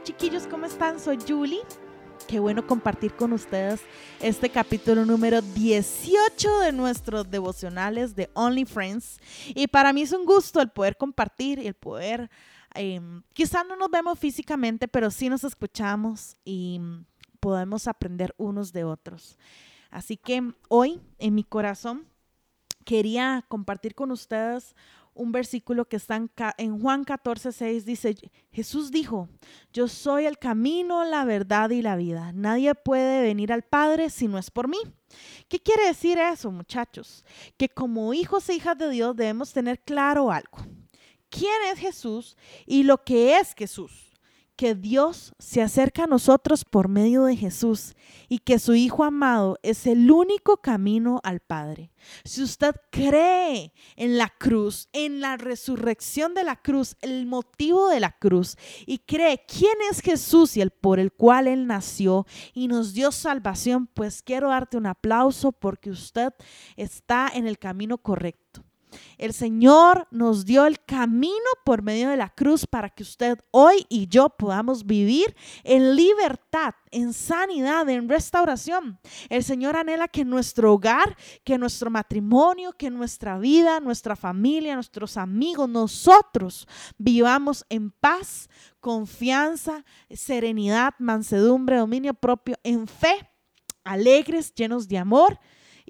chiquillos, ¿cómo están? Soy Julie. Qué bueno compartir con ustedes este capítulo número 18 de nuestros devocionales de Only Friends. Y para mí es un gusto el poder compartir y el poder, eh, quizás no nos vemos físicamente, pero sí nos escuchamos y podemos aprender unos de otros. Así que hoy en mi corazón quería compartir con ustedes un versículo que está en, Juan 14, 6, dice, Jesús dijo, yo soy el camino, la verdad y la vida. Nadie puede venir al Padre si no es por mí. ¿Qué quiere decir eso, muchachos? Que como hijos e hijas de Dios debemos tener claro algo. ¿Quién es Jesús y lo que es Jesús? Que Dios se acerca a nosotros por medio de Jesús y que su Hijo amado es el único camino al Padre. Si usted cree en la cruz, en la resurrección de la cruz, el motivo de la cruz, y cree quién es Jesús y el por el cual Él nació y nos dio salvación, pues quiero darte un aplauso porque usted está en el camino correcto. El Señor nos dio el camino por medio de la cruz para que usted hoy y yo podamos vivir en libertad, en sanidad, en restauración. El Señor anhela que nuestro hogar, que nuestro matrimonio, que nuestra vida, nuestra familia, nuestros amigos, nosotros vivamos en paz, confianza, serenidad, mansedumbre, dominio propio, en fe, alegres, llenos de amor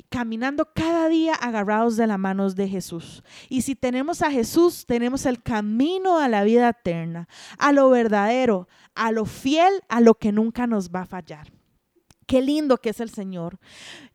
caminando cada día agarrados de las manos de Jesús. Y si tenemos a Jesús, tenemos el camino a la vida eterna, a lo verdadero, a lo fiel, a lo que nunca nos va a fallar. Qué lindo que es el Señor.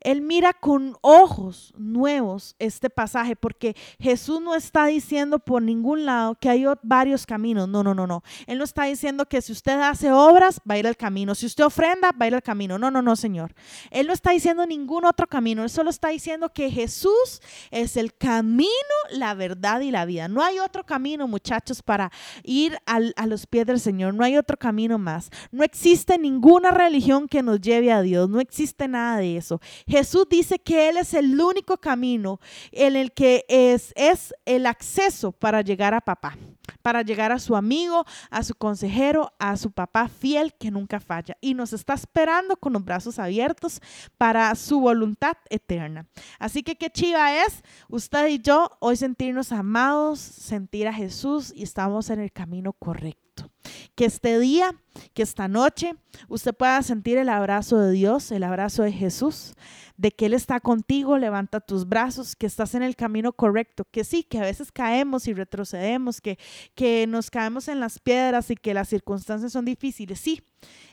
Él mira con ojos nuevos este pasaje porque Jesús no está diciendo por ningún lado que hay varios caminos. No, no, no, no. Él no está diciendo que si usted hace obras, va a ir al camino. Si usted ofrenda, va a ir al camino. No, no, no, Señor. Él no está diciendo ningún otro camino. Él solo está diciendo que Jesús es el camino, la verdad y la vida. No hay otro camino, muchachos, para ir a los pies del Señor. No hay otro camino más. No existe ninguna religión que nos lleve a Dios. No existe nada de eso. Jesús dice que Él es el único camino en el que es, es el acceso para llegar a papá, para llegar a su amigo, a su consejero, a su papá fiel que nunca falla. Y nos está esperando con los brazos abiertos para su voluntad eterna. Así que qué chiva es usted y yo hoy sentirnos amados, sentir a Jesús y estamos en el camino correcto. Que este día, que esta noche, usted pueda sentir el abrazo de Dios, el abrazo de Jesús, de que Él está contigo, levanta tus brazos, que estás en el camino correcto, que sí, que a veces caemos y retrocedemos, que, que nos caemos en las piedras y que las circunstancias son difíciles, sí,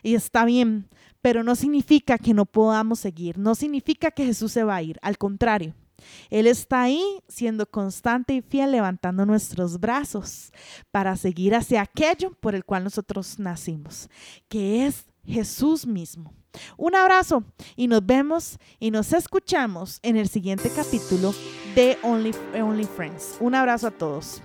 y está bien, pero no significa que no podamos seguir, no significa que Jesús se va a ir, al contrario. Él está ahí siendo constante y fiel, levantando nuestros brazos para seguir hacia aquello por el cual nosotros nacimos, que es Jesús mismo. Un abrazo y nos vemos y nos escuchamos en el siguiente capítulo de Only, Friends. Un abrazo a todos.